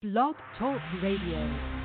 Blog Talk Radio.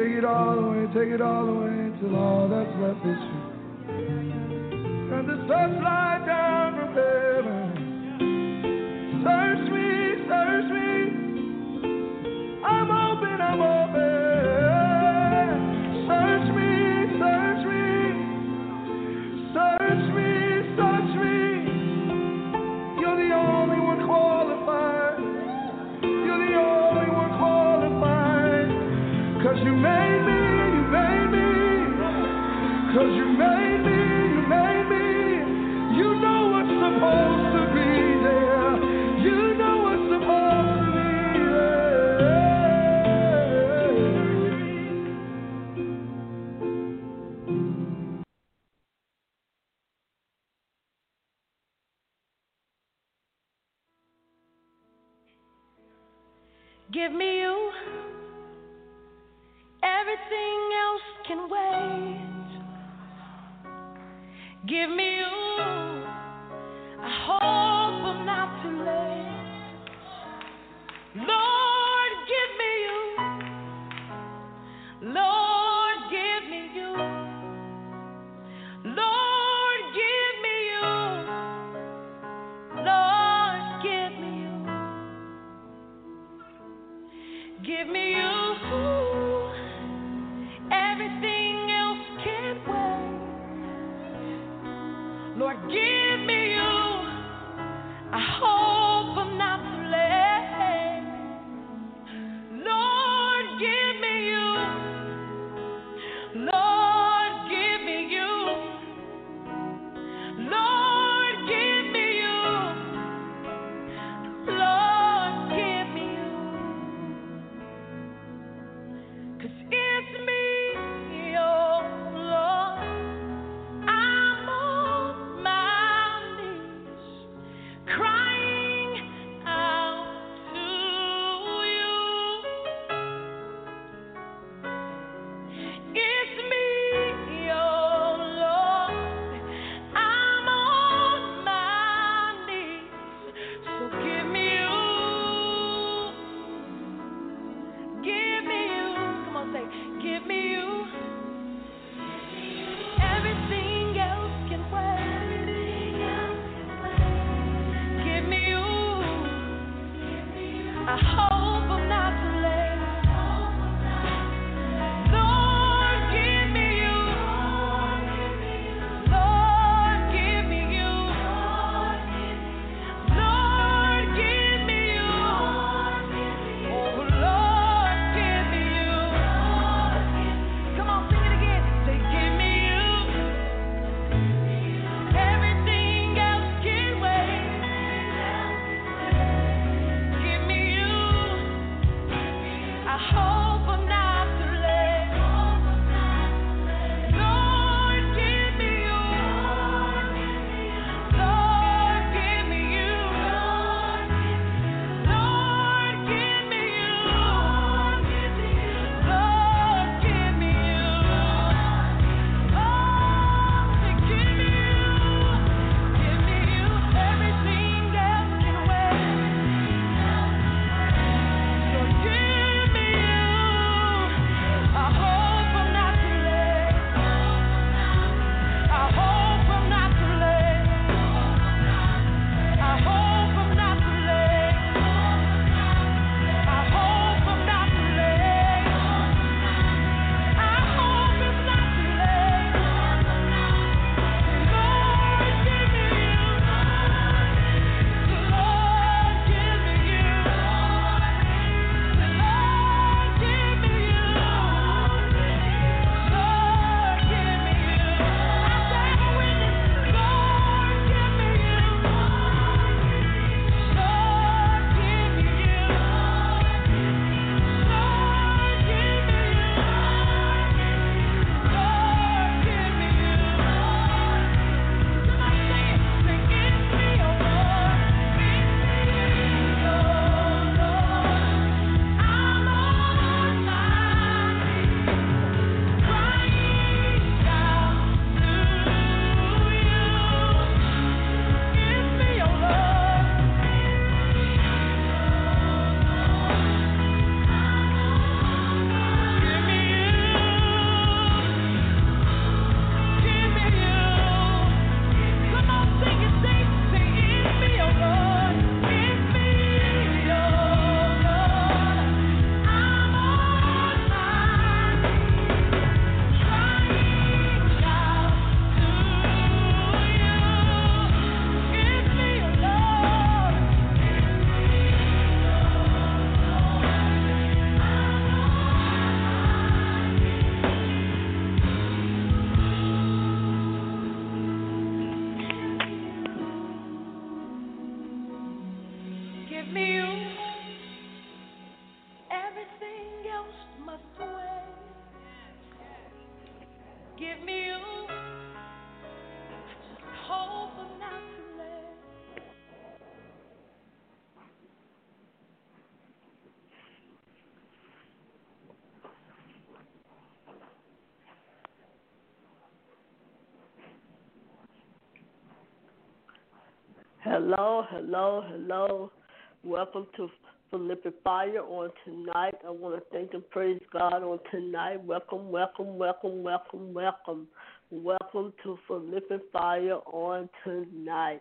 Take it all away, take it all away till all that's left is you. And the searchlight down from there. Hello, hello, hello. Welcome to Prolific Fire on tonight. I want to thank and praise God on tonight. Welcome, welcome, welcome, welcome, welcome. Welcome to Prolific Fire on tonight.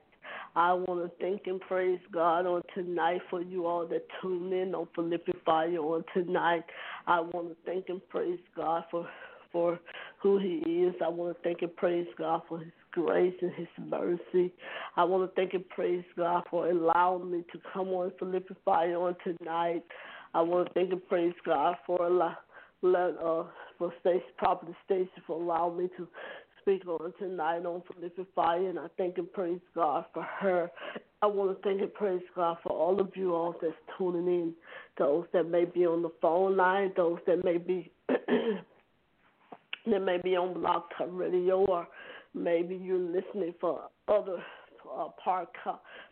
I want to thank and praise God on tonight for you all that tune in on Prolific Fire on tonight. I want to thank and praise God for for who He is. I want to thank and praise God for His grace and His mercy. I want to thank and praise God for allowing me to come on Prolific Fire on tonight. I want to thank and praise God for allow, let uh for Stacy, Prophetess Stacy, for allowing me to speak on tonight on Fire, and I thank and praise God for her. I want to thank and praise God for all of you all that's tuning in, those that may be on the phone line, those that may be that may be on Blog Talk Radio, or maybe you're listening for other uh, park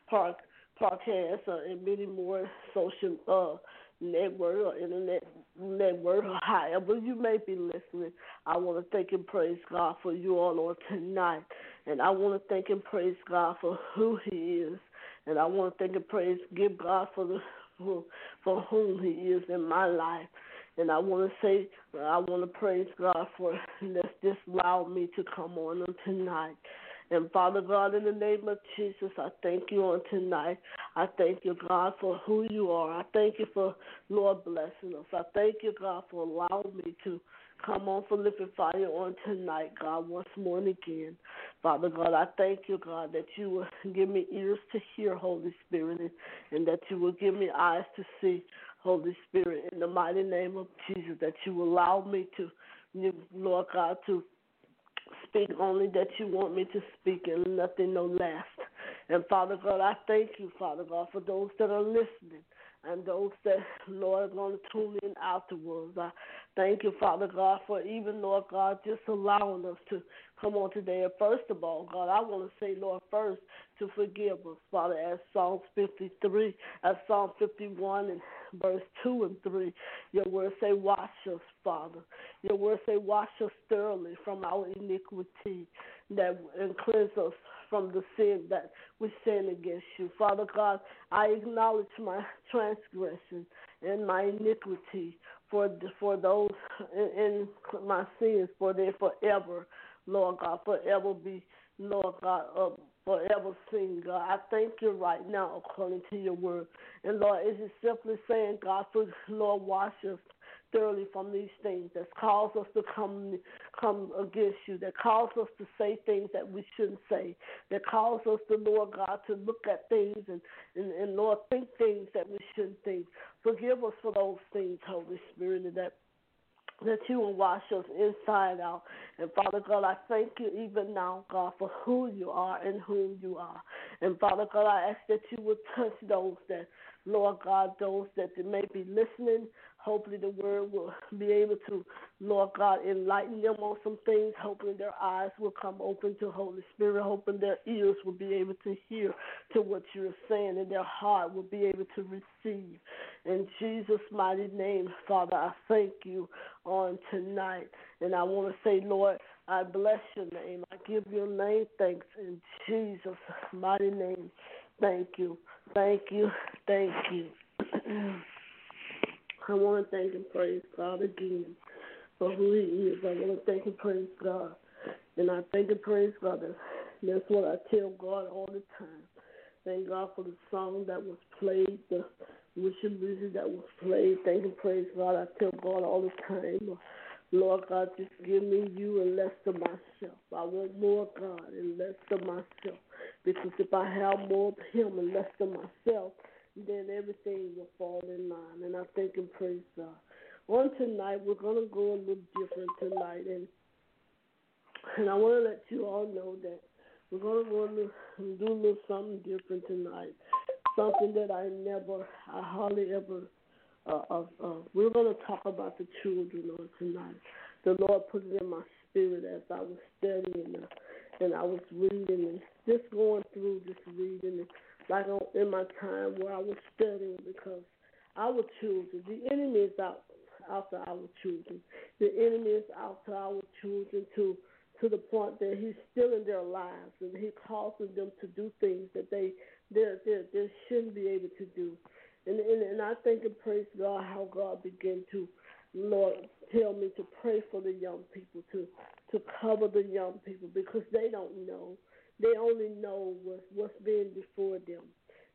park podcasts uh, and many more social uh, network or internet network or however you may be listening. I want to thank and praise God for you all on tonight, and I want to thank and praise God for who He is, and I want to thank and praise give God for the for, for whom He is in my life. And I want to say, I want to praise God for let's just allow me to come on tonight. And Father God, in the name of Jesus, I thank you on tonight. I thank you, God, for who you are. I thank you for, Lord, blessing us. I thank you, God, for allowing me to come on Prolific Fire on tonight, God, once more and again. Father God, I thank you, God, that you will give me ears to hear, Holy Spirit, and, and that you will give me eyes to see, Holy Spirit, in the mighty name of Jesus, that you allow me to, Lord God, to speak only that you want me to speak and nothing no less. And Father God, I thank you, Father God, for those that are listening and those that, Lord, are going to tune in afterwards. I thank you, Father God, for even, Lord God, just allowing us to come on today. And first of all, God, I want to say, Lord, first, to forgive us, Father, as Psalms 53, as Psalm 51 and verse 2 and 3. Your word say, wash us, Father. Your word say, wash us thoroughly from our iniquity that and cleanse us from the sin that we sin against you. Father God, I acknowledge my transgression and my iniquity for for those in, in my sins, for they forever, Lord God, forever be, Lord God, uh, forever sing, God. I thank you right now according to your word. And Lord, is it simply saying, God, for Lord, wash us thoroughly from these things that cause us to come come against you, that cause us to say things that we shouldn't say, that cause us to, Lord God, to look at things and, and, and Lord, think things that we shouldn't think. Forgive us for those things, Holy Spirit, and that that you will wash us inside out. And Father God, I thank you even now, God, for who you are and whom you are. And Father God, I ask that you would touch those that, Lord God, those that may be listening, Hopefully, the word will be able to, Lord God, enlighten them on some things. Hopefully, their eyes will come open to Holy Spirit. Hoping their ears will be able to hear to what you're saying, and their heart will be able to receive. In Jesus' mighty name, Father, I thank you on tonight. And I want to say, Lord, I bless your name. I give your name thanks in Jesus' mighty name. Thank you. Thank you. Thank you. I want to thank and praise God again for who He is. I want to thank and praise God. And I thank and praise God. That's what I tell God all the time. Thank God for the song that was played, the worship music that was played. Thank and praise God. I tell God all the time. Lord God, just give me you and less of myself. I want more God and less of myself. Because if I have more of Him and less of myself, then everything will fall in line. And I thank and praise God. On tonight, we're going to go a little different tonight. And and I want to let you all know that we're going to do a little something different tonight. Something that I never, I hardly ever, uh, uh, uh, we're going to talk about the children on tonight. The Lord put it in my spirit as I was studying uh, and I was reading and just going through just reading and like in my time where I was studying because our children, the enemy is out after our children. The enemy is after our children to to the point that He's still in their lives and He's causing them to do things that they they they, they shouldn't be able to do. And, and and I think and praise God how God began to Lord tell me to pray for the young people to to cover the young people because they don't know. They only know what, what's being before them.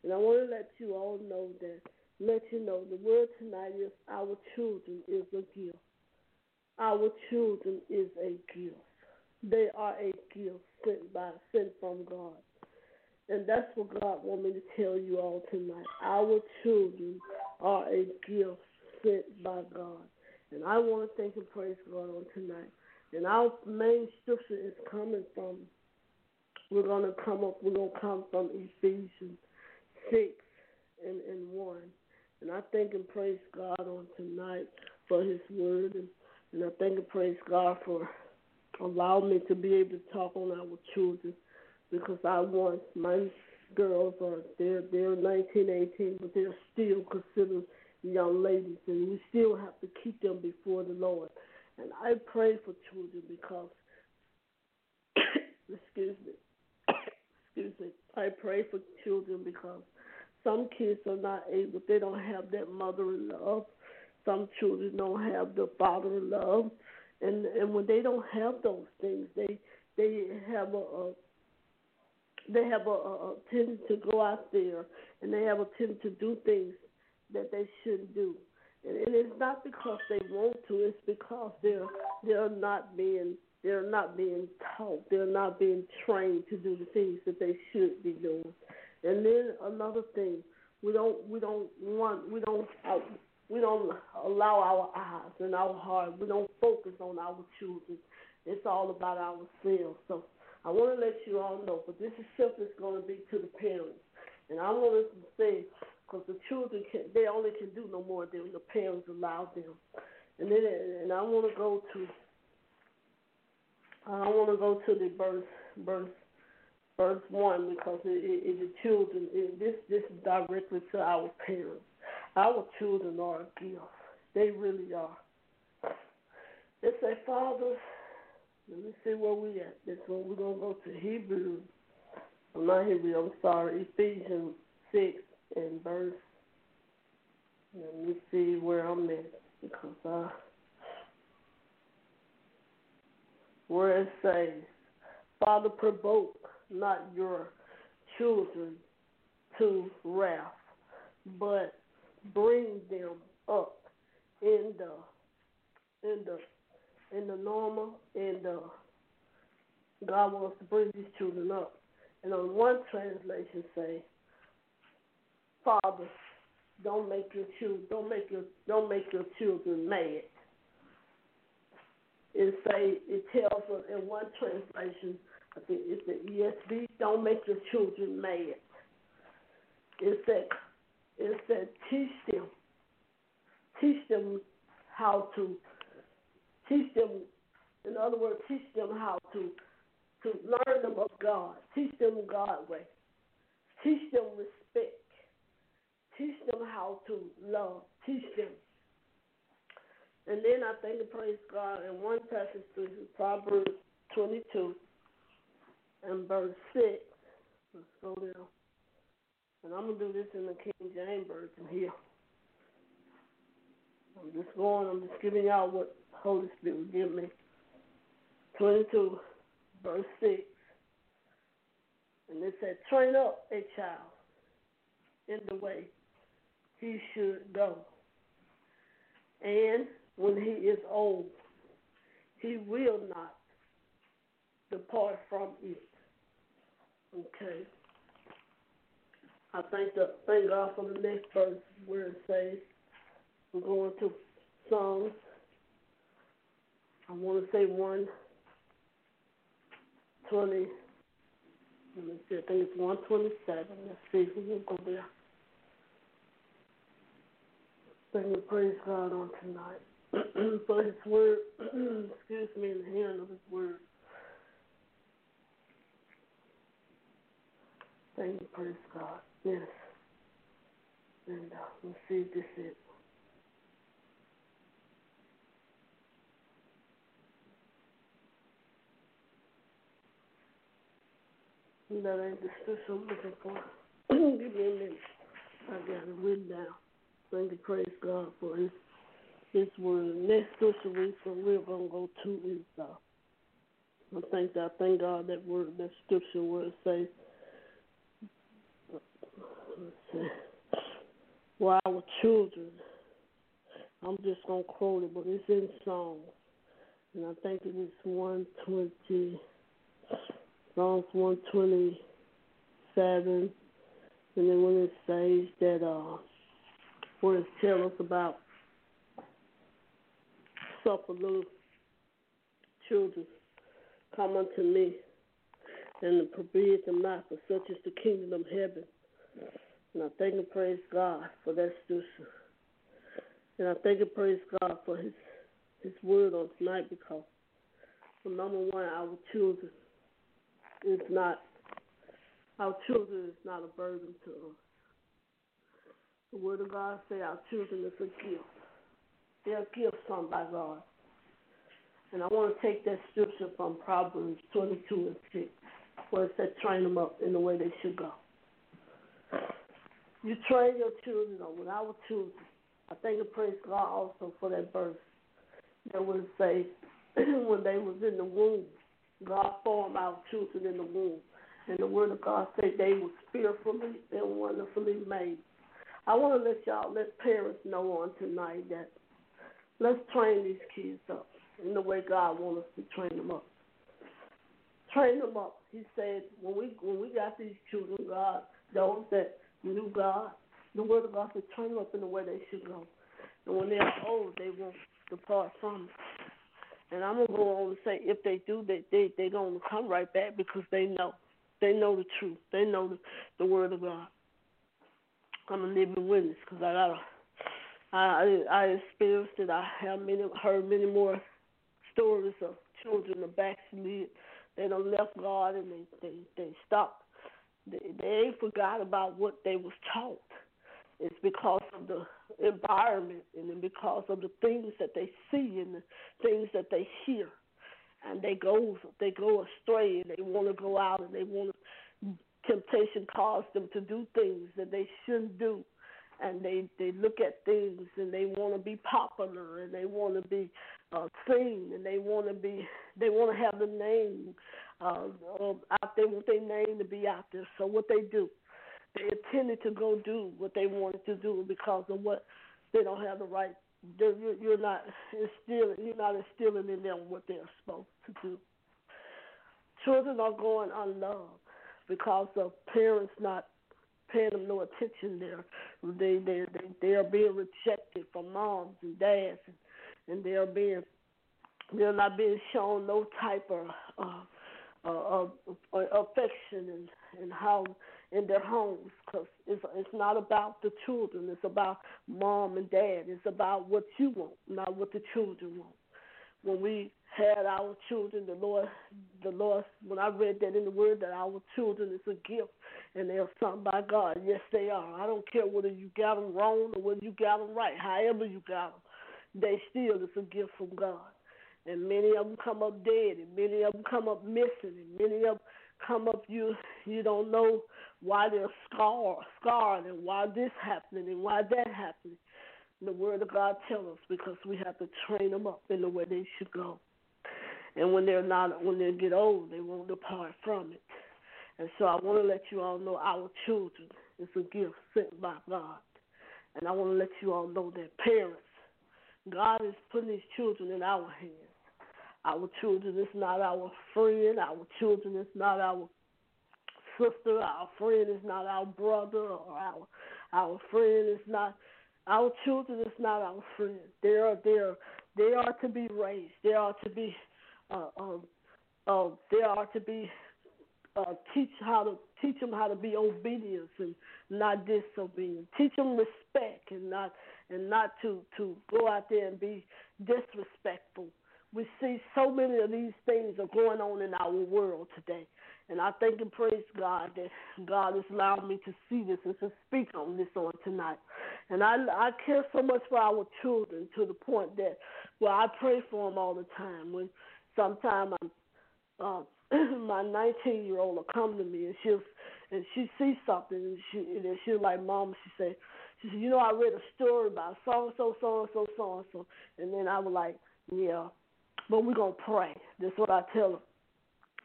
And I want to let you all know that, let you know, the word tonight is our children is a gift. Our children is a gift. They are a gift sent by sent from God. And that's what God wants me to tell you all tonight. Our children are a gift sent by God. And I want to thank and praise God on tonight. And our main scripture is coming from, we're going to come up, we're going to come from Ephesians 6 and, and 1. And I thank and praise God on tonight for his word. And, and I thank and praise God for allowing me to be able to talk on our children because I want my girls are they're they're 19, 18, but they're still considered young ladies, and we still have to keep them before the Lord. And I pray for children because, excuse me, excuse me, I pray for children because some kids are not able, they don't have that mother love. Some children don't have the father love, and and when they don't have those things, they they have a, a they have a, a, to go out there and they have a tendency to do things that they shouldn't do. And, and it's not because they want to, it's because they're they're not being they're not being taught, they're not being trained to do the things that they should be doing. And then another thing, we don't we don't want we don't uh, we don't allow our eyes and our heart. We don't focus on our children. It's all about ourselves. So I want to let you all know, but this is simply going to be to the parents. And I want to say, because the children can, they only can do no more than the parents allow them. And then, and I want to go to, I want to go to the verse, verse, verse one because it, it, the children. It, this, this is directly to our parents. Our children are a gift. They really are. It say, Father, let me see where we at. This one we're gonna go to Hebrew. I'm not Hebrew. I'm sorry. Ephesians six and verse. Let me see where I'm at because I where it says, Father, provoke not your children to wrath, but bring them up in the in the in the normal and uh, God wants to bring these children up. And on one translation say, Father, don't make your children don't make your don't make your children mad. It say it tells us in one translation, I think it's the ESV, don't make your children mad. It said it said teach them teach them how to Teach them, in other words, teach them how to to learn them of God. Teach them God way. Teach them respect. Teach them how to love. Teach them. And then I thank and praise God in one passage through Proverbs 22 and verse 6. Let's go down. And I'm going to do this in the King James Version here. I'm just going, I'm just giving y'all what Holy Spirit give me. 22, verse 6. And it said, Train up a child in the way he should go. And when he is old, he will not depart from it. Okay. I thank the thank God for the next verse where it says, we're going to Psalms I want to say one twenty. Let me see. I think it's one twenty-seven. Let's see. We'll go there. Thank you, praise God on tonight for His word. excuse me, in the hearing of His word. Thank you, praise God. Yes. And uh, let's see if this is. That ain't the scripture I'm looking for. Give me a. I got it written down. Thank you, praise God for His His word. Next scripture we so we're gonna go to is uh, I thank I thank God that word that scripture where it says for our children. I'm just gonna quote it, but it's in song, and I think it is 120, Psalms 127, and then when it says that uh, where it tells us about suffer little children come unto me, and forbid them not, for such is the kingdom of heaven. And I thank and praise God for that scripture. And I thank and praise God for his his word on tonight because for number one, our children is not our children is not a burden to us. The word of God say our children is a gift. They're a gift sent by God. And I want to take that scripture from Proverbs 22 and 6, where it said, train them up in the way they should go. You train your children up with our children. I thank and praise God also for that verse that would say, when they was in the womb, God formed our children in the womb. And the word of God said they were fearfully and wonderfully made. I want to let y'all, let parents know on tonight that let's train these kids up in the way God wants us to train them up. Train them up. He said when we when we got these children, God, those that knew God, the word of God said train them up in the way they should go. And when they're old, they won't depart from it. And I'm gonna go on and say if they do, they they they gonna come right back because they know, they know the truth, they know the, the word of God. I'm a living witness because I got a, I I experienced it. I have many heard many more stories of children that backslid. They don't left God and they they they stopped. They they ain't forgot about what they was taught. It's because of the environment and because of the things that they see and the things that they hear, and they go they go astray and they want to go out and they want to temptation cause them to do things that they shouldn't do and they they look at things and they want to be popular and they want to be uh, seen and they want to be they want to have the name uh, out there with their name to be out there. So what they do, they intended to go do what they wanted to do because of what they don't have the right. You're, not instilling you're not instilling in them what they're supposed to do. Children are going unloved because of parents not paying them no attention. They're they they they they are being rejected from moms and dads, and, and they are being they're not being shown no type of uh, uh, uh, affection and and how in their homes because it's it's not about the children. It's about mom and dad. It's about what you want, not what the children want. When we had our children, the Lord, the Lord. When I read that in the Word, that our children is a gift and they are sent by God. Yes, they are. I don't care whether you got them wrong or whether you got them right. However you got them, they still is a gift from God. And many of them come up dead, and many of them come up missing, and many of them come up you you don't know why they're scarred, scarred, and why this happening and why that happening. The Word of God tells us because we have to train them up in the way they should go. And when they're not, when they get old, they won't depart from it. And so I want to let you all know our children is a gift sent by God. And I want to let you all know that parents, God is putting His children in our hands. Our children is not our friend. Our children is not our sister. Our friend is not our brother or our our friend is not our children is not our friend. They are they are they are to be raised. They are to be uh, um, uh, they are to be uh, teach how to teach them how to be obedient and not disobedient. Teach them respect and not and not to to go out there and be disrespectful. We see so many of these things are going on in our world today. And I thank and praise God that God has allowed me to see this and to speak on this on tonight. And I, I care so much for our children to the point that, well, I pray for them all the time. When sometimes I'm uh, my 19 year old will come to me and she'll and she sees something and she and she'll like, Mom, she say, she said, you know, I read a story about so and so, so and so, so and so, and then I was like, yeah, but we're gonna pray. That's what I tell her.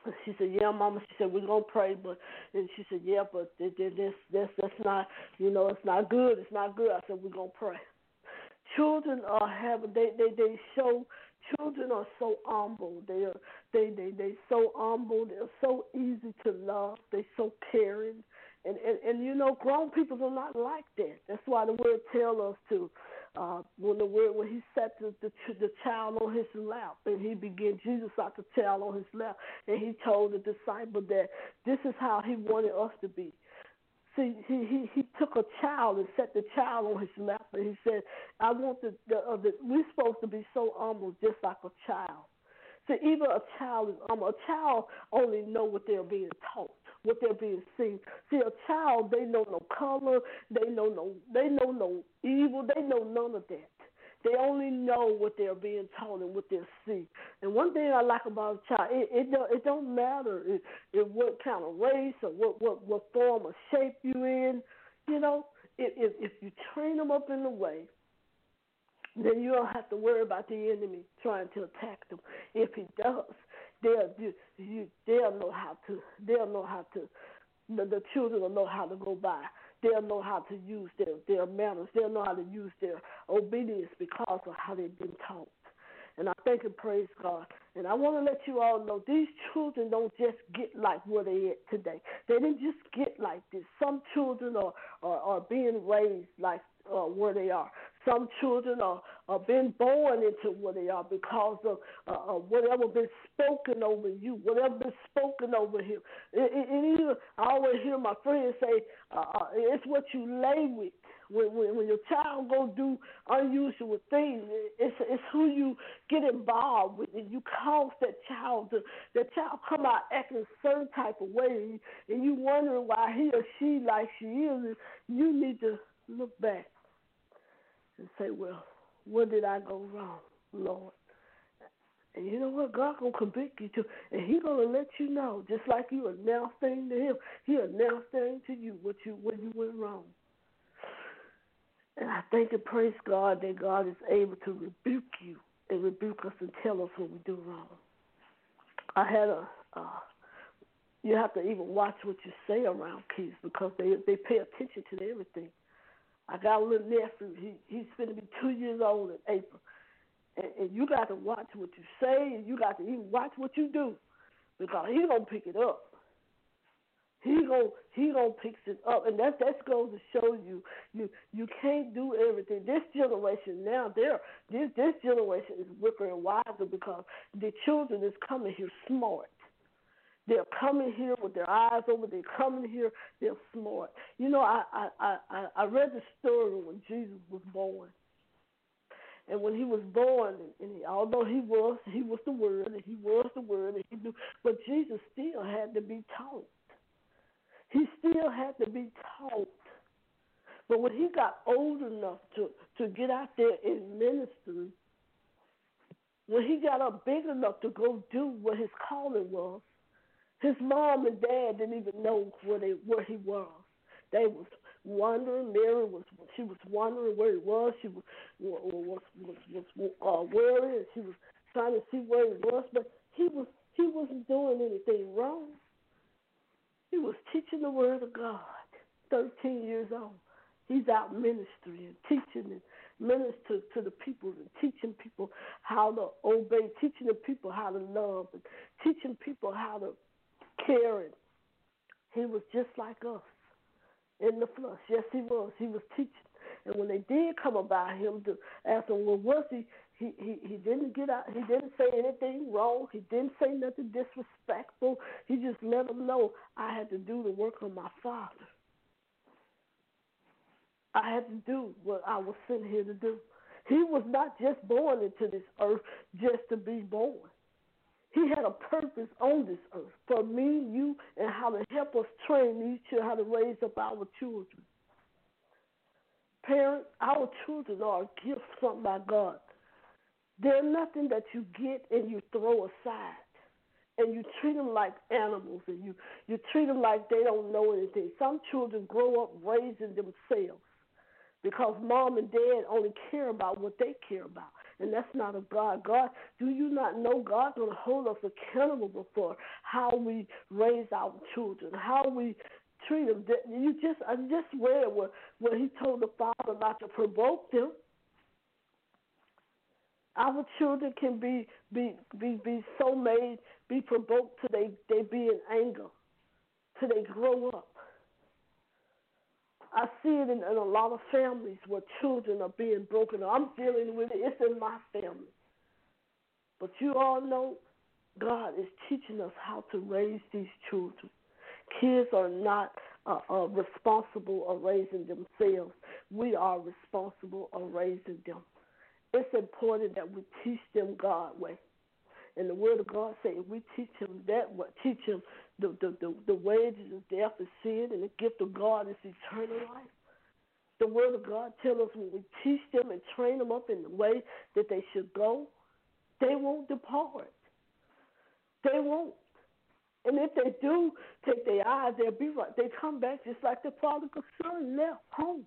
She said, "Yeah, Mama." She said, "We're gonna pray," but and she said, "Yeah, but this, this, this, that's not, you know, it's not good. It's not good." I said, "We're gonna pray." Children are having they they they show children are so humble. They are they they they so humble. They're so easy to love. They're so caring. And, and and you know, grown people are not like that. That's why the word tells us to. Uh, when the word when he set the, the the child on his lap and he began Jesus out the child on his lap and he told the disciple that this is how he wanted us to be. See, he, he he took a child and set the child on his lap, and he said, "I want the, the, uh, the we're supposed to be so humble, just like a child." See, even a child is humble. A child only know what they're being taught, what they're being seen. See, a child they know no color, they know no, they know no evil, they know none of that. They only know what they're being taught and what they see. And one thing I like about a child, it it don't, it don't matter if, if what kind of race or what what what form or shape you in. You know, if if, if you train them up in the way, then you don't have to worry about the enemy trying to attack them. If he does, they'll you, you they'll know how to they'll know how to the, the children will know how to go by. They'll know how to use their, their manners. They'll know how to use their obedience because of how they've been taught. And I thank and praise God. And I want to let you all know these children don't just get like where they at today. They didn't just get like this. Some children are, are, are being raised like uh, where they are. Some children are, are being born into where they are because of uh, uh, whatever been spoken over you, whatever been spoken over him. It, it, it either, I always hear my friends say, uh, uh, it's what you lay with. When, when, when your child go do unusual things, it's it's who you get involved with, and you cause that child to that child come out acting a certain type of way, and you wondering why he or she like she is. You need to look back and say, well, where did I go wrong, Lord? And you know what? God gonna convict you too, and He gonna let you know, just like you announced things to Him. He announced things to you what you when you went wrong. And I thank and praise God that God is able to rebuke you and rebuke us and tell us when we do wrong. I had a. Uh, you have to even watch what you say around kids because they they pay attention to everything. I got a little nephew. He he's going to be two years old in April, and, and you got to watch what you say, and you got to even watch what you do, because he's gonna pick it up. He gonna he gonna pick it up, and that that goes to show you you you can't do everything. This generation now, they're this this generation is wicker and wiser because the children is coming here smart. They're coming here with their eyes open. They're coming here. They're smart. You know, I I I, I read the story when Jesus was born, and when he was born, and he, although he was he was the Word, and he was the Word, and he knew, but Jesus still had to be taught. He still had to be taught. But when he got old enough to to get out there in ministry, when he got up big enough to go do what his calling was, his mom and dad didn't even know where they where he was. They was wondering. Mary was she was wondering where he was. She was was was, was uh, worried. She was trying to see where he was, but he was he wasn't doing anything wrong. He was teaching the word of God. Thirteen years old, he's out ministering and teaching and minister to the people and teaching people how to obey, teaching the people how to love, and teaching people how to caring. He was just like us in the flesh. Yes, he was. He was teaching. And when they did come about him to ask him, well, was he? He, he he didn't get out. He didn't say anything wrong. He didn't say nothing disrespectful. He just let them know I had to do the work of my father. I had to do what I was sent here to do. He was not just born into this earth just to be born. He had a purpose on this earth for me, you, and how to help us train these children, how to raise up our children. Parents, our children are a gift from by God. They're nothing that you get and you throw aside. and you treat them like animals, and you you treat them like they don't know anything. Some children grow up raising themselves because mom and dad only care about what they care about. And that's not of God. God, do you not know God's going to hold us accountable for how we raise our children, how we treat them? You just, I just read where, where he told the father not to provoke them. Our children can be be be, be so made, be provoked till they, they be in anger, till they grow up. I see it in, in a lot of families where children are being broken. I'm dealing with it. It's in my family. But you all know God is teaching us how to raise these children. Kids are not uh, uh, responsible of raising themselves. We are responsible of raising them. It's important that we teach them God way. And the Word of God says we teach them that, what teach them the, the, the, the wages of death is sin, and the gift of God is eternal life. The Word of God tells us when we teach them and train them up in the way that they should go, they won't depart. They won't. And if they do take their eyes, they'll be right. They come back just like the prodigal son left home.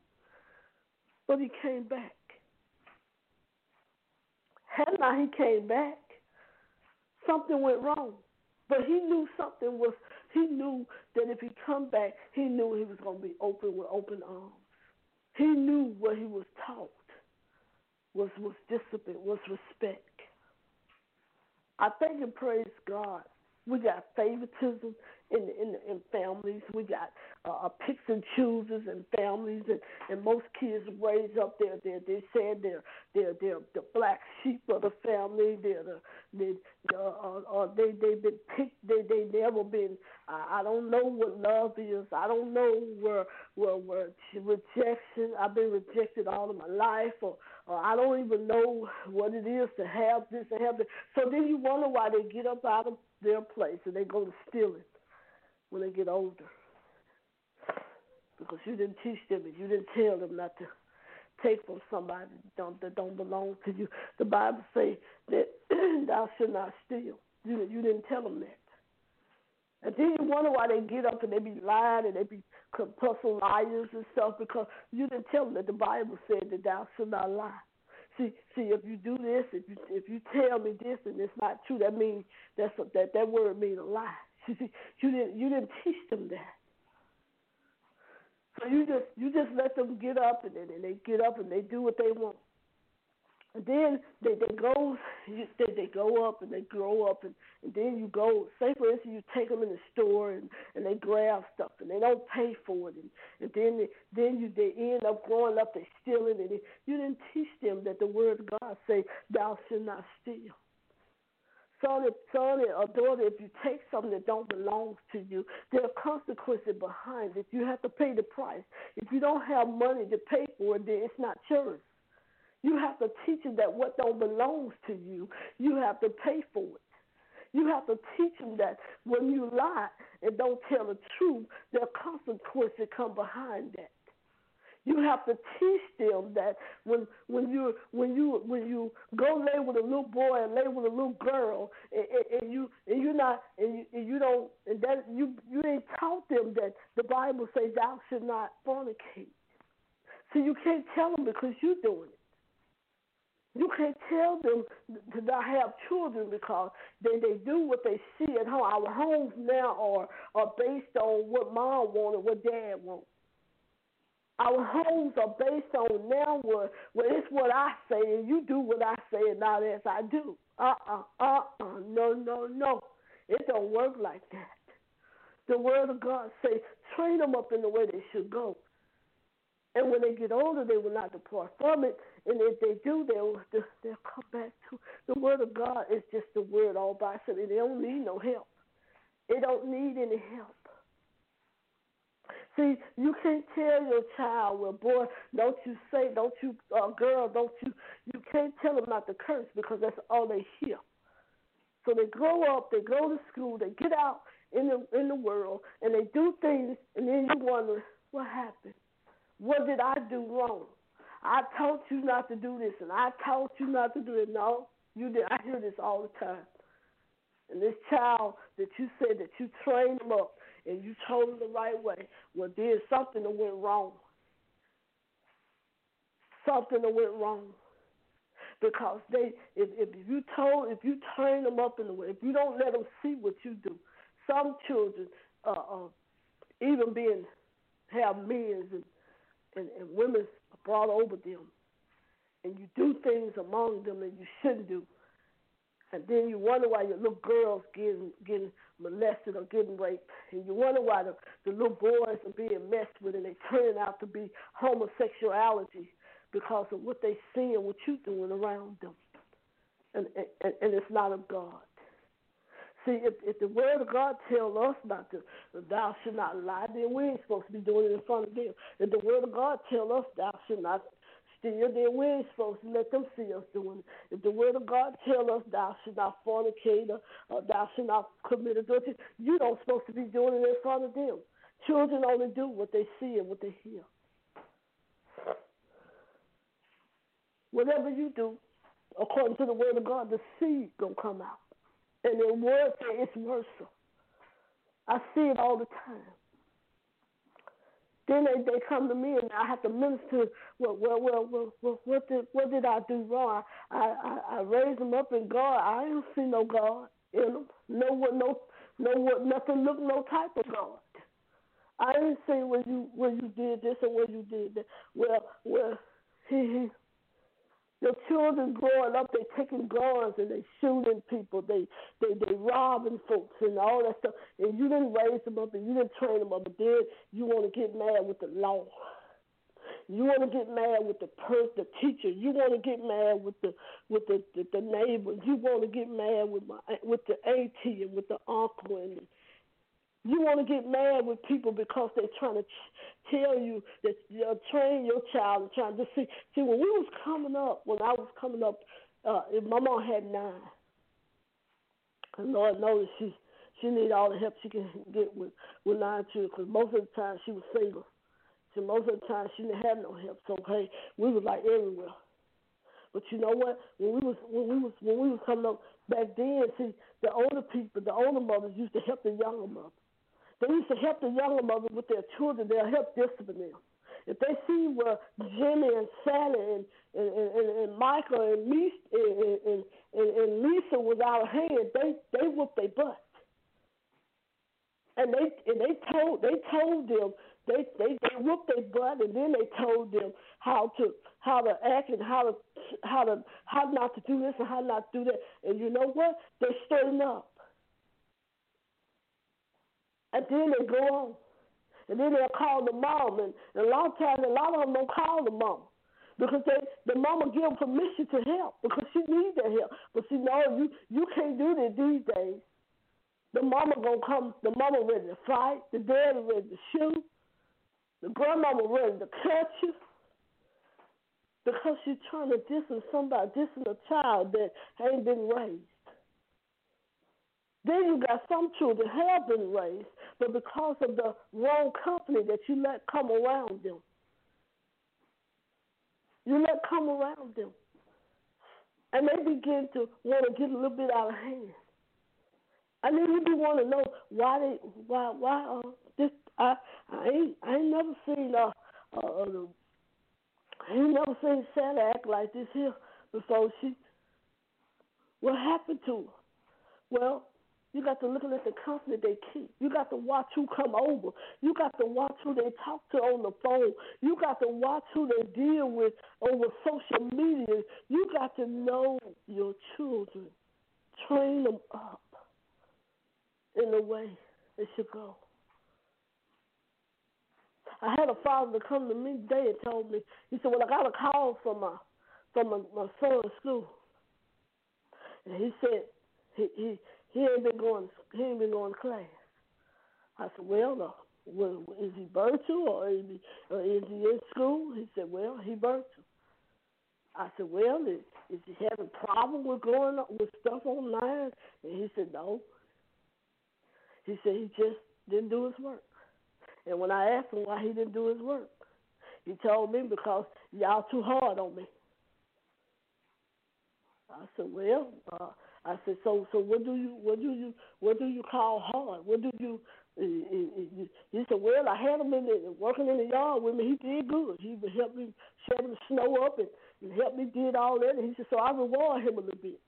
But he came back. Had not he came back, something went wrong. But he knew something was. He knew that if he come back, he knew he was going to be open with open arms. He knew what he was taught was was discipline, was respect. I thank and praise God we got favoritism in in, in families. We got uh, picks and chooses and families, and, and most kids raise up there. They they said they're they're they're the black sheep of the family. They're the they uh, uh, they they've been picked. They they never been. Uh, I don't know what love is. I don't know where where where rejection. I've been rejected all of my life, or or I don't even know what it is to have this and have that. So then you wonder why they get up out of their place and they go to stealing when they get older. Because you didn't teach them and you didn't tell them not to take from somebody that don't, that don't belong to you. The Bible say that thou should not steal. You, you didn't tell them that. And then you wonder why they get up and they be lying and they be compulsive liars and stuff because you didn't tell them that the Bible said that thou should not lie. See, see, if you do this, if you if you tell me this and it's not true, that means that's a, that that word means a lie. You didn't you didn't teach them that. So you just you just let them get up and then and they get up and they do what they want. And then they they go they they go up and they grow up and, and then you go say for instance you take them in the store and and they grab stuff and they don't pay for it and and then they, then you they end up growing up they stealing and you didn't teach them that the word of God say thou shalt not steal. Son, if, son or daughter, if you take something that don't belong to you, there are consequences behind it. You have to pay the price. If you don't have money to pay for it, then it's not yours. You have to teach them that what don't belongs to you, you have to pay for it. You have to teach them that when you lie and don't tell the truth, there are consequences come behind that. You have to teach them that when when you when you when you go lay with a little boy and lay with a little girl and, and, and you and you're not and you, and you don't and that you you ain't taught them that the Bible says thou should not fornicate. So you can't tell them because you're doing it. You can't tell them to not have children because they, they do what they see at home. Our homes now are, are based on what mom wanted, what dad wants. Our homes are based on now what well it's what I say and you do what I say and not as I do. Uh uh uh uh no no no. It don't work like that. The word of God says train them up in the way they should go. And when they get older, they will not depart from it. And if they do, they'll they'll come back to the word of God. Is just the word all by itself. They don't need no help. They don't need any help. See, you can't tell your child, well, boy, don't you say, don't you, uh, girl, don't you, you can't tell them not to curse because that's all they hear. So they grow up, they go to school, they get out in the in the world, and they do things, and then you wonder what happened. What did I do wrong? I taught you not to do this, and I taught you not to do it. No, you did. I hear this all the time. And this child that you said that you trained them up and you told them the right way, well, there's something that went wrong. Something that went wrong. Because they, if, if you told, if you train them up in the way, if you don't let them see what you do, some children, uh, uh, even being have men and, and, and women brought over them, and you do things among them that you shouldn't do, and then you wonder why your little girls getting getting molested or getting raped, and you wonder why the, the little boys are being messed with, and they turn out to be homosexuality because of what they see and what you doing around them, and and, and it's not of God. See, if, if the word of God tells us not to, thou should not lie, then we ain't supposed to be doing it in front of them. If the word of God tells us thou should not we ain't supposed to let them see us doing it. If the word of God tell us thou should not fornicate or, thou should not commit adultery, you don't supposed to be doing it in front of them. Children only do what they see and what they hear. Whatever you do, according to the word of God, the seed gonna come out. And the word says it's merciful. I see it all the time. Then they, they come to me and I have to minister. Well, well, well, well, well what did what did I do wrong? I, I I raised them up in God. I didn't see no God in them. No what no no what nothing look no type of God. I didn't see when you when you did this or when you did that. Well, well, he, he your children growing up, they taking guns and they shooting people, they they they robbing folks and all that stuff. And you didn't raise them up and you didn't train them up, but then you want to get mad with the law. You want to get mad with the person, the teacher. You want to get mad with the with the the, the neighbors. You want to get mad with my with the auntie and with the uncle and you want to get mad with people because they're trying to tell you that know, train your child and trying to see. See, when we was coming up, when I was coming up, uh, my mom had nine. And Lord knows she she need all the help she can get with with nine children because most of the time she was single. So most of the time she didn't have no help. So hey, we was like everywhere. But you know what? When we was when we was when we was coming up back then, see the older people, the older mothers used to help the younger mothers. They used to help the younger mothers with their children. They'll help discipline them. If they see where Jimmy and Sally and and, and, and Michael and, Lisa, and, and, and, Lisa was out of hand, they they whooped their butt. And they and they told they told them they they, they whooped their butt and then they told them how to how to act and how to how to how not to do this and how not to do that. And you know what? They straightened up. And then they go on. And then they'll call the mom. And, and a lot of times, a lot of them don't call the mom. Because they, the mama give permission to help because she needs their help. But see, no, you you can't do that these days. The mama gonna come. The mama ready to fight. The daddy ready to shoot. The grandmama ready to cut you because she's trying to distance somebody, distance a child that ain't been raised. Then you got some children have been raised, but because of the wrong company that you let come around them, you let come around them, and they begin to want to get a little bit out of hand. And then you do want to know why they why why uh, this I I ain't I ain't never seen uh, uh, uh I ain't never seen Sally act like this here before. She what happened to her? Well, you got to look at the company they keep. You got to watch who come over. You got to watch who they talk to on the phone. You got to watch who they deal with over social media. You got to know your children. Train them up in the way they should go. I had a father come to me today and told me, he said, Well, I got a call from my from my, my son's school. And he said he he he ain't been going. He ain't been going to class. I said, well, uh, well is he virtual or is he, or is he in school? He said, well, he virtual. I said, well, is, is he having problem with going with stuff online? And he said, no. He said he just didn't do his work. And when I asked him why he didn't do his work, he told me because y'all too hard on me. I said, well, uh, I said, so so what do you what do you what do you call hard? What do you eh, eh, eh, he said, "Well, I had him in the, working in the yard with me. He did good. He would help me shovel the snow up and, and help me did all that." And he said, "So I reward him a little bit."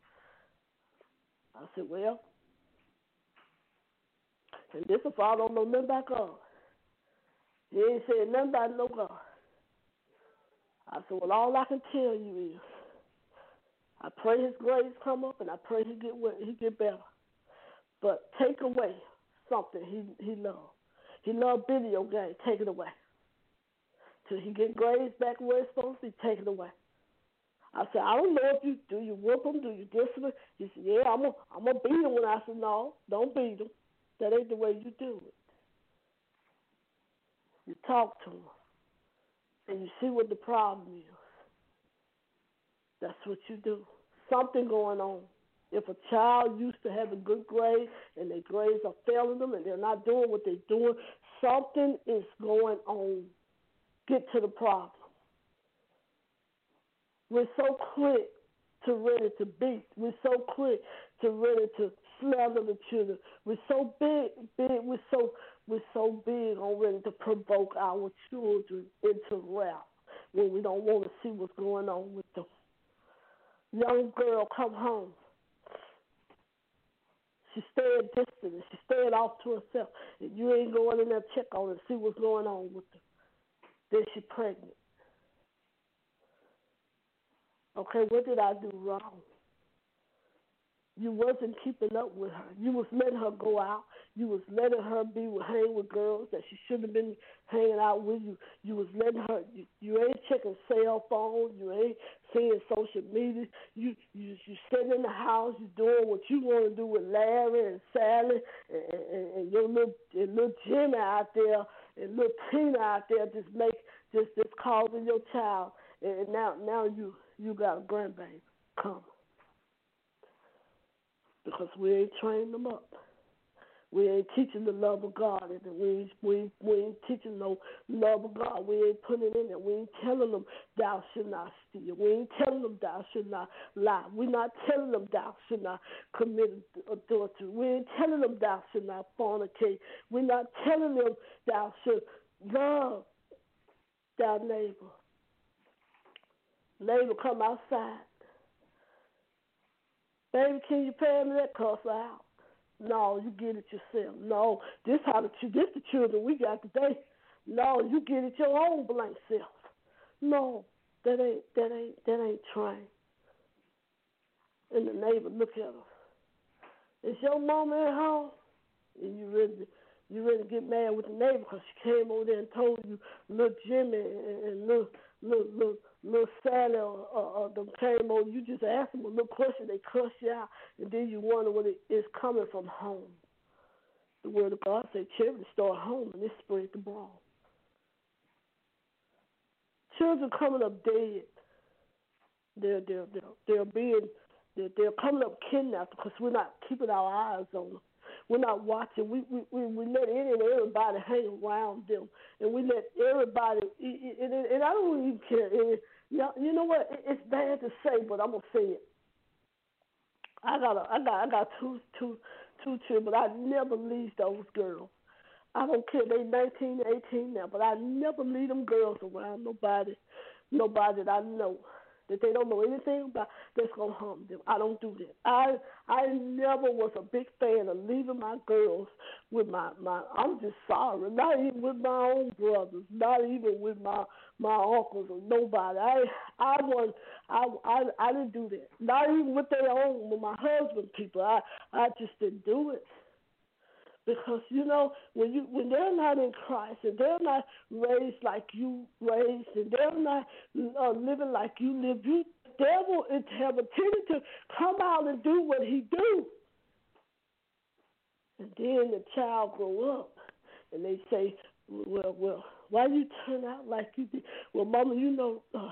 I said, "Well, and this if I don't know nothing about God. He ain't saying nothing about no God." I said, "Well, all I can tell you is, I pray His grace come up, and I pray He get he get better. But take away something he he loved. He loved video games. Take it away. Till he get grades back where it's supposed to be. Take it away. I said, I don't know if you do you whoop him, do you discipline? He said, Yeah, I'm gonna I'm gonna beat him. When I said, No, don't beat him. That ain't the way you do it. You talk to him, and you see what the problem is. That's what you do. Something going on. If a child used to have a good grade and their grades are failing them and they're not doing what they're doing, something is going on. Get to the problem. We're so quick to ready to beat. We're so quick to ready to slander the children. We're so big, big. We're so we're so big on ready to provoke our children into wrath when we don't want to see what's going on with them. Young girl come home she stayed distant she stayed off to herself. And you ain't going in there check on her and see what's going on with her. Then she pregnant. Okay, what did I do wrong? You wasn't keeping up with her. You was letting her go out. You was letting her be hang with girls that she shouldn't have been hanging out with. You you was letting her. You, you ain't checking cell phones. You ain't seeing social media. You you you sitting in the house. You doing what you want to do with Larry and Sally and, and, and your little and little Jimmy out there and little Tina out there. Just make just just causing your child. And now now you you got a grandbaby. Come because we ain't trained them up. We ain't teaching the love of God, and we we, we ain't teaching no love of God. We ain't putting it in there. We ain't telling them thou should not steal. We ain't telling them thou should not lie. We're not telling them thou should not commit adultery. We ain't telling them thou should not fornicate. We're not telling them thou should love thy neighbor. Neighbor, come outside. Baby, can you pay me that cuss out? No, you get it yourself. No, this how the this the children we got today. No, you get it your own blank self. No, that ain't that ain't that ain't trained. And the neighbor look at her. Is your mama at home? And you ready you ready to get mad with the neighbor because she came over there and told you little Jimmy and, and little little little Sally or, or, or them came over, you just ask them a little question, they cuss you out, and then you wonder what it is coming from home. The word of God says charity start home and it spread the brawl. Children coming up dead. They're they're they're, they're being they're, they're coming up kidnapped because we're not keeping our eyes on them. We're not watching. We we we, we let any everybody hang around them, and we let everybody. And, and, and I don't even care. And, you know what? It's bad to say, but I'm gonna say it. I got a, I got I got two two two children, but I never leave those girls. I don't care they 19, 18 now, but I never leave them girls around nobody, nobody that I know that they don't know anything about that's gonna harm them. I don't do that. I I never was a big fan of leaving my girls with my my. I'm just sorry, not even with my own brothers, not even with my my uncles or nobody. I I was I I I didn't do that. Not even with their own with my husband people. I I just didn't do it because you know when you when they're not in Christ and they're not raised like you raised and they're not uh, living like you live, you devil is have a tendency to come out and do what he do, and then the child grow up and they say, well, well, why you turn out like you did? Well, Mama, you know, uh,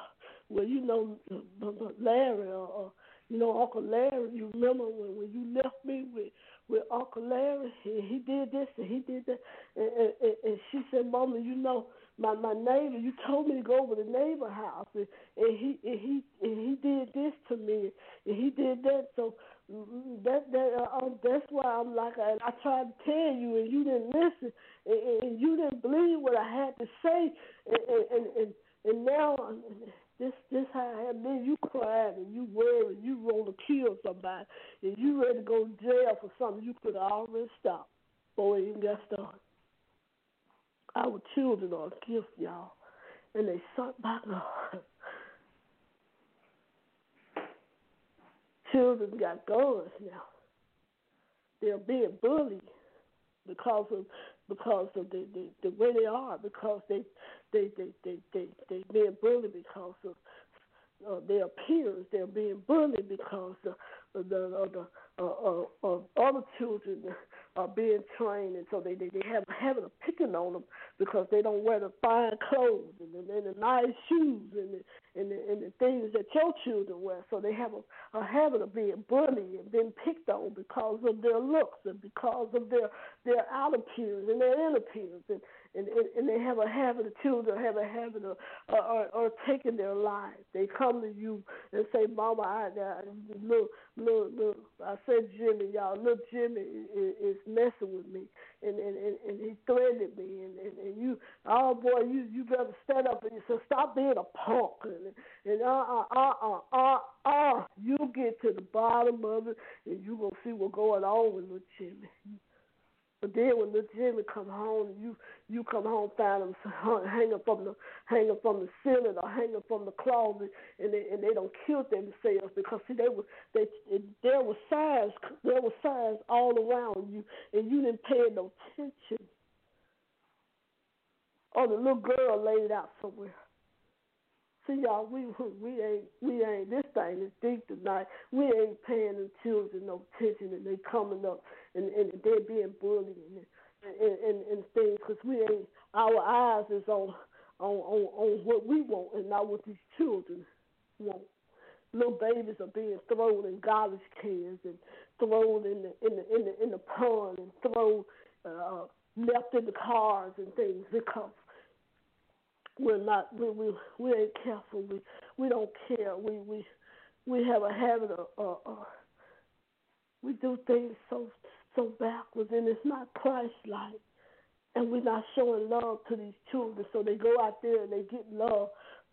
well, you know, uh, Larry or, or you know Uncle Larry. You remember when when you left me with with Uncle Larry. He, he did this and he did that. And, and, and she said, Mama, you know, my my neighbor, you told me to go over the neighbor house, and, and he and he and he did this to me, and he did that. So that um, that's why I'm like, and I tried to tell you, and you didn't listen, and, and you didn't believe what I had to say, and and and, and now this this how I have been. You crying and you worried, you want to kill somebody, and you ready to go to jail for something you could have already stopped before it even got started. Our children are a gift, y'all, and they sought by God. Children got guns now. They're being bullied because of because of the, the, the way they are, because they they they they they they being bullied because of uh, their peers. They're being bullied because of the the, the uh, uh, uh, other children are being trained, and so they they, they have a picking on them because they don't wear the fine clothes and the, and the nice shoes and the, and the, and the things that your children wear. So they have a, a habit of being bullied and being picked on because of their looks and because of their their outer appearance and their inner appearance and and, and, and they have a habit of children have a habit of uh, or, or taking their lives. They come to you and say, "Mama, I, I look, look, look." I said, "Jimmy, y'all, look, Jimmy is, is messing with me, and and, and, and he threatened me, and, and, and you, oh boy, you you better stand up and you say, stop being a punk, and and uh uh uh uh uh uh, you get to the bottom of it, and you gonna see what's going on with little Jimmy." But then when little Jimmy come home, you you come home find them hanging from the hanging from the ceiling or hanging from the closet, and they and they don't kill themselves because see they were they there was signs there were signs all around you, and you didn't pay no attention. Or the little girl laid out somewhere. See y'all, we we ain't we ain't this thing is deep tonight. We ain't paying the children no attention, and they coming up and and they're being bullied and and and, and things because we ain't our eyes is on on on on what we want and not what these children want. Little babies are being thrown in garbage cans and thrown in the in the in the in the pond and thrown uh, left in the cars and things because we're not we we we ain't careful. We we don't care. We we we have a habit of uh, uh, we do things so so backwards and it's not Christ like. And we're not showing love to these children, so they go out there and they get love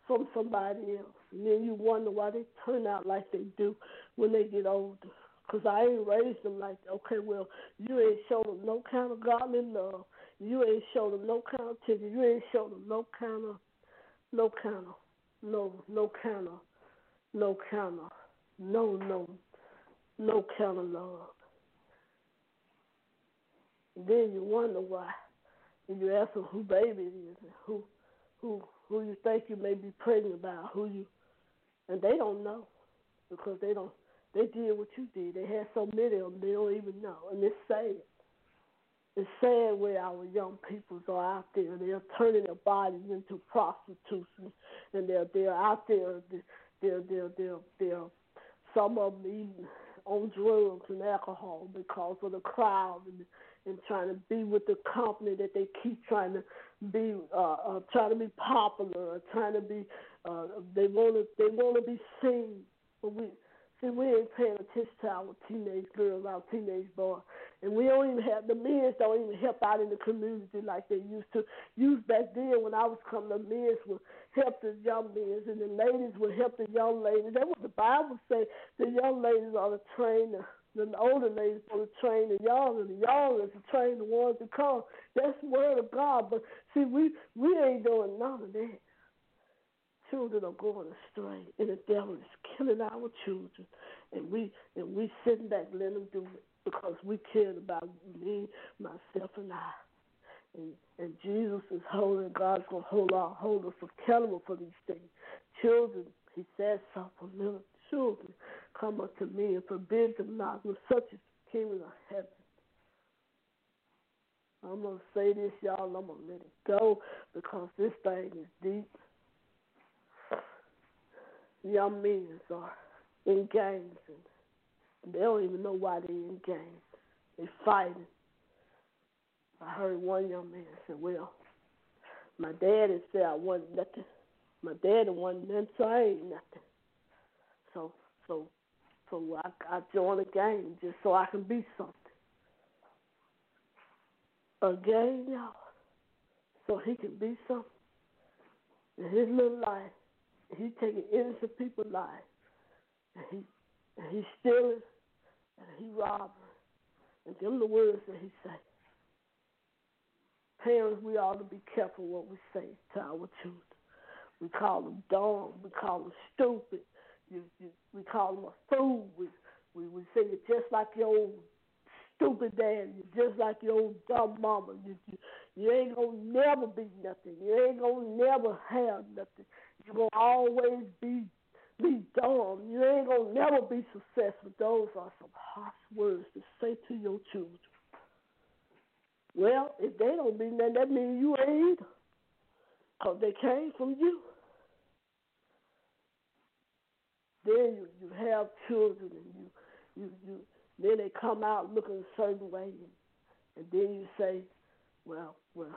from somebody else. And then you wonder why they turn out like they do when they get older. Because I ain't raised them like, okay, well, you ain't show them no kind of godly love. You ain't show them no kind of attention. You ain't show them no kind of, no kind of, no, no kind of, no kind of, no, no, no kind of love. Then you wonder why. And you ask them who baby is and who who who you think you may be pregnant about, who you and they don't know because they don't they did what you did. They had so many of them they don't even know. And it's sad. It's sad where our young peoples are out there. They're turning their bodies into prostitution and they're they're out there they're they're they're they're some of them eating on drugs and alcohol because of the crowd and and trying to be with the company that they keep trying to be uh, uh trying to be popular or trying to be uh they want to they want to be seen. But we see we ain't paying attention to our teenage girls our teenage boys. And we don't even have the men don't even help out in the community like they used to. Use back then when I was coming the men would help the young men and the ladies would help the young ladies. That's what the Bible say the young ladies are the trainer older ladies for to train the young, and the young is to train the ones to come. That's the word of God. But see, we we ain't doing none of that. Children are going astray, and the devil is killing our children, and we and we sitting back letting them do it because we care about me, myself, and I. And, and Jesus is holding. God's gonna hold our hold us accountable for these things. Children, He says something little children come unto me and forbid them not, with such is the kingdom of heaven. I'm going to say this, y'all, I'm going to let it go because this thing is deep. Young men are in gangs and they don't even know why they're in gangs. They're fighting. I heard one young man say, Well, my daddy said I wasn't nothing. My daddy wasn't nothing, so I ain't nothing. So so So I, I joined a gang just so I can be something. A gang, y'all, so he can be something. In his little life, he taking innocent people's lives, and he and he stealing, and he robbing, and them the words that he say. Parents, we ought to be careful what we say to our children. We call them dumb. We call them stupid. You, you, we call them a fool. We, we, we say you're just like your old stupid dad. You're just like your old dumb mama. You, you, you ain't gonna never be nothing. You ain't gonna never have nothing. You're gonna always be be dumb. You ain't gonna never be successful. Those are some harsh words to say to your children. Well, if they don't mean that, that means you ain't. Because they came from you. Then you, you have children and you, you, you then they come out looking a certain way and, and then you say, Well, well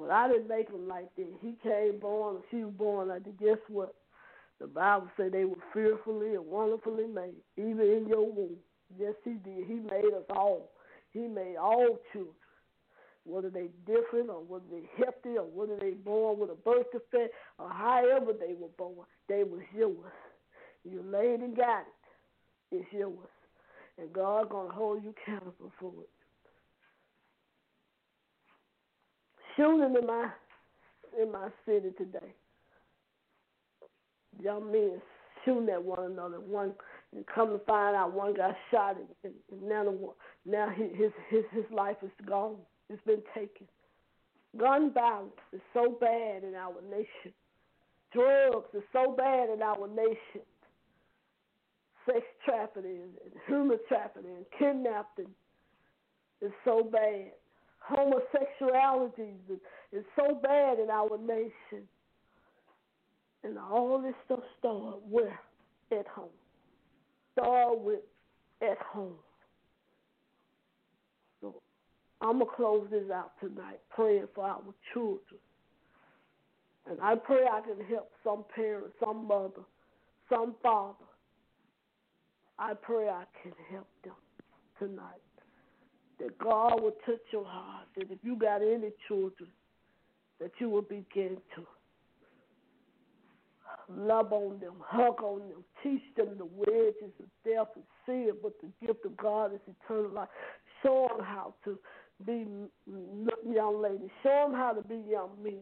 well, I didn't make them like that. He came born, she was born like that. Guess what? The Bible said they were fearfully and wonderfully made, even in your womb. Yes, He did. He made us all. He made all children whether they different or whether they healthy or whether they born with a birth defect or however they were born, they was yours. You laid and got it. It's yours. And God gonna hold you accountable for it. Shooting in my in my city today. Young men shooting at one another. One and come to find out one got shot and, and, now the, now his his his life is gone. It's been taken. Gun violence is so bad in our nation. Drugs is so bad in our nation. Sex trafficking and human trafficking and kidnapping is so bad. Homosexuality is, is so bad in our nation. And all this stuff started where? At home. Start with at home. I'm going to close this out tonight praying for our children. And I pray I can help some parent, some mother, some father. I pray I can help them tonight. That God will touch your heart. That if you got any children, that you will begin to love on them, hug on them, teach them the wages of death and sin, but the gift of God is eternal life. Show them how to be young ladies. Show them how to be young men.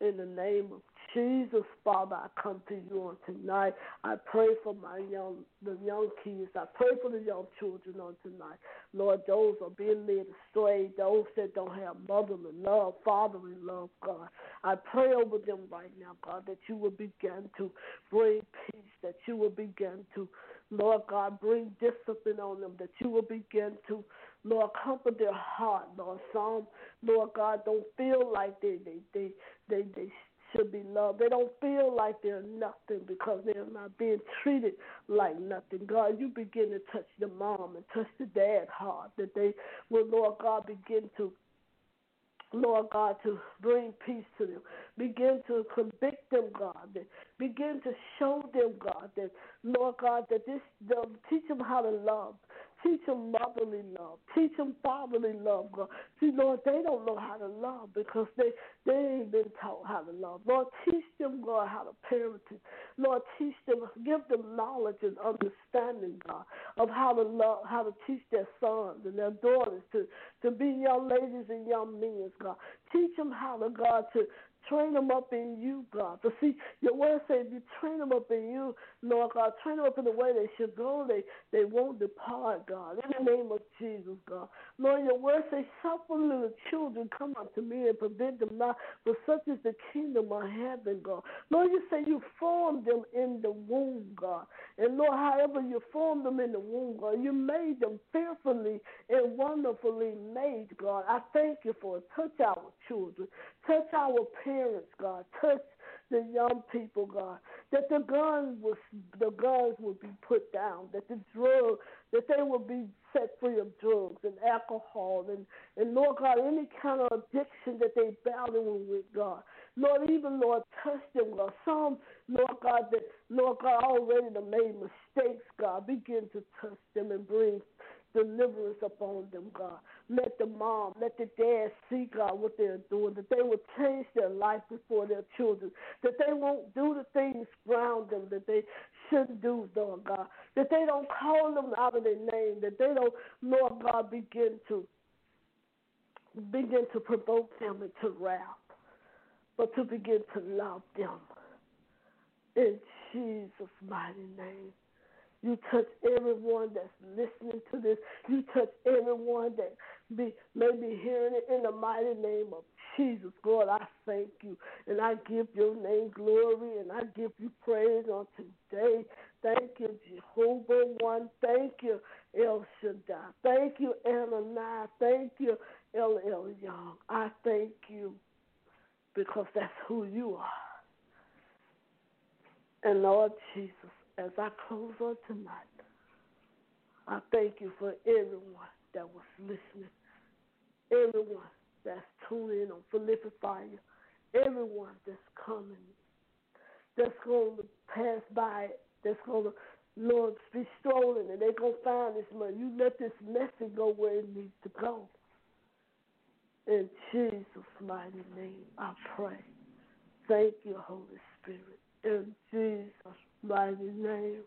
In the name of Jesus, Father, I come to you on tonight. I pray for my young, the young kids. I pray for the young children on tonight. Lord, those are being led astray. Those that don't have motherly love, fatherly love, God. I pray over them right now, God, that you will begin to bring peace, that you will begin to Lord God, bring discipline on them that you will begin to, Lord, comfort their heart, Lord. Some, Lord God, don't feel like they they they they, they should be loved. They don't feel like they're nothing because they're not being treated like nothing. God, you begin to touch the mom and touch the dad heart that they will, Lord God, begin to Lord God, to bring peace to them. Begin to convict them, God. Begin to show them, God, that Lord God, that this teach them how to love. Teach them motherly love. Teach them fatherly love, God. See, Lord, they don't know how to love because they, they ain't been taught how to love. Lord, teach them, God, how to parent. Lord, teach them, give them knowledge and understanding, God, of how to love, how to teach their sons and their daughters to, to be young ladies and young men, God. Teach them how to, God, to, Train them up in you, God. But see, your word says if you train them up in you, Lord God, train them up in the way they should go, they, they won't depart, God. In the name of Jesus, God. Lord, your word says, suffer little children come unto me and prevent them not, for such is the kingdom of heaven, God. Lord, you say you formed them in the womb, God. And Lord, however you formed them in the womb, God, you made them fearfully and wonderfully made, God. I thank you for it. Touch our children. Touch our parents, God. Touch the young people, God. That the guns will the guns will be put down. That the drug that they will be set free of drugs and alcohol and, and Lord God, any kind of addiction that they battling with, God. Lord, even Lord, touch them, God. Some Lord God, that Lord God already made mistakes, God. Begin to touch them and bring deliverance upon them, God. Let the mom, let the dad see, God, what they're doing, that they will change their life before their children, that they won't do the things around them that they shouldn't do, Lord God, that they don't call them out of their name, that they don't, Lord God, begin to begin to provoke them into wrath, but to begin to love them. In Jesus' mighty name. You touch everyone that's listening to this. You touch everyone that be, may be hearing it in the mighty name of Jesus. God, I thank you. And I give your name glory and I give you praise on today. Thank you, Jehovah One. Thank you, El Shaddai. Thank you, Adonai. Thank you, El Elyon. I thank you because that's who you are. And Lord Jesus, as I close on tonight, I thank you for everyone that was listening, everyone that's tuning in on Prolific Fire, everyone that's coming, that's going to pass by, that's going to, Lord, be strolling, and they're going to find this money. You let this message go where it needs to go. In Jesus' mighty name, I pray. Thank you, Holy Spirit. In Jesus' mighty name.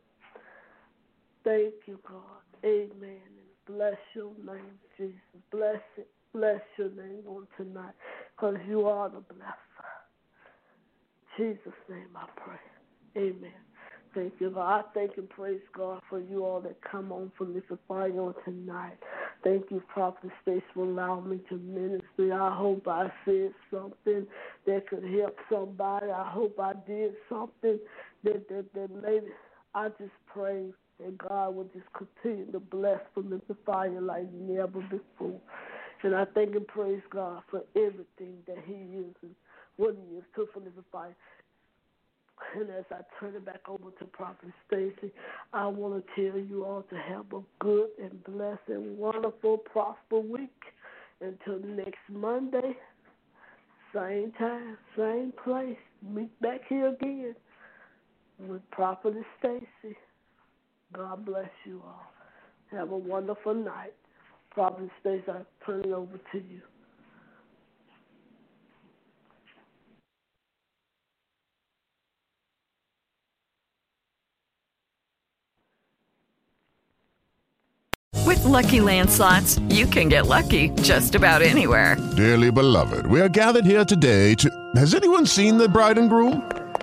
Thank you, God. Amen. And bless your name, Jesus. Bless it. Bless your name on tonight because you are the blesser. Jesus' name I pray. Amen. Thank you, God. I thank and praise God for you all that come on for Prolific Fire on tonight. Thank you, Prophet Stacy, for allowing me to minister. I hope I said something that could help somebody. I hope I did something that, that, that maybe I just pray that God will just continue to bless the fire like never before. And I thank and praise God for everything that He and what He is to the fire. And as I turn it back over to Prophet Stacy, I want to tell you all to have a good and blessed and wonderful, prosper week. Until next Monday, same time, same place. Meet back here again with Prophet Stacy. God bless you all. Have a wonderful night. Prophet Stacy, I turn it over to you. With Lucky Land slots, you can get lucky just about anywhere. Dearly beloved, we are gathered here today to. Has anyone seen the bride and groom?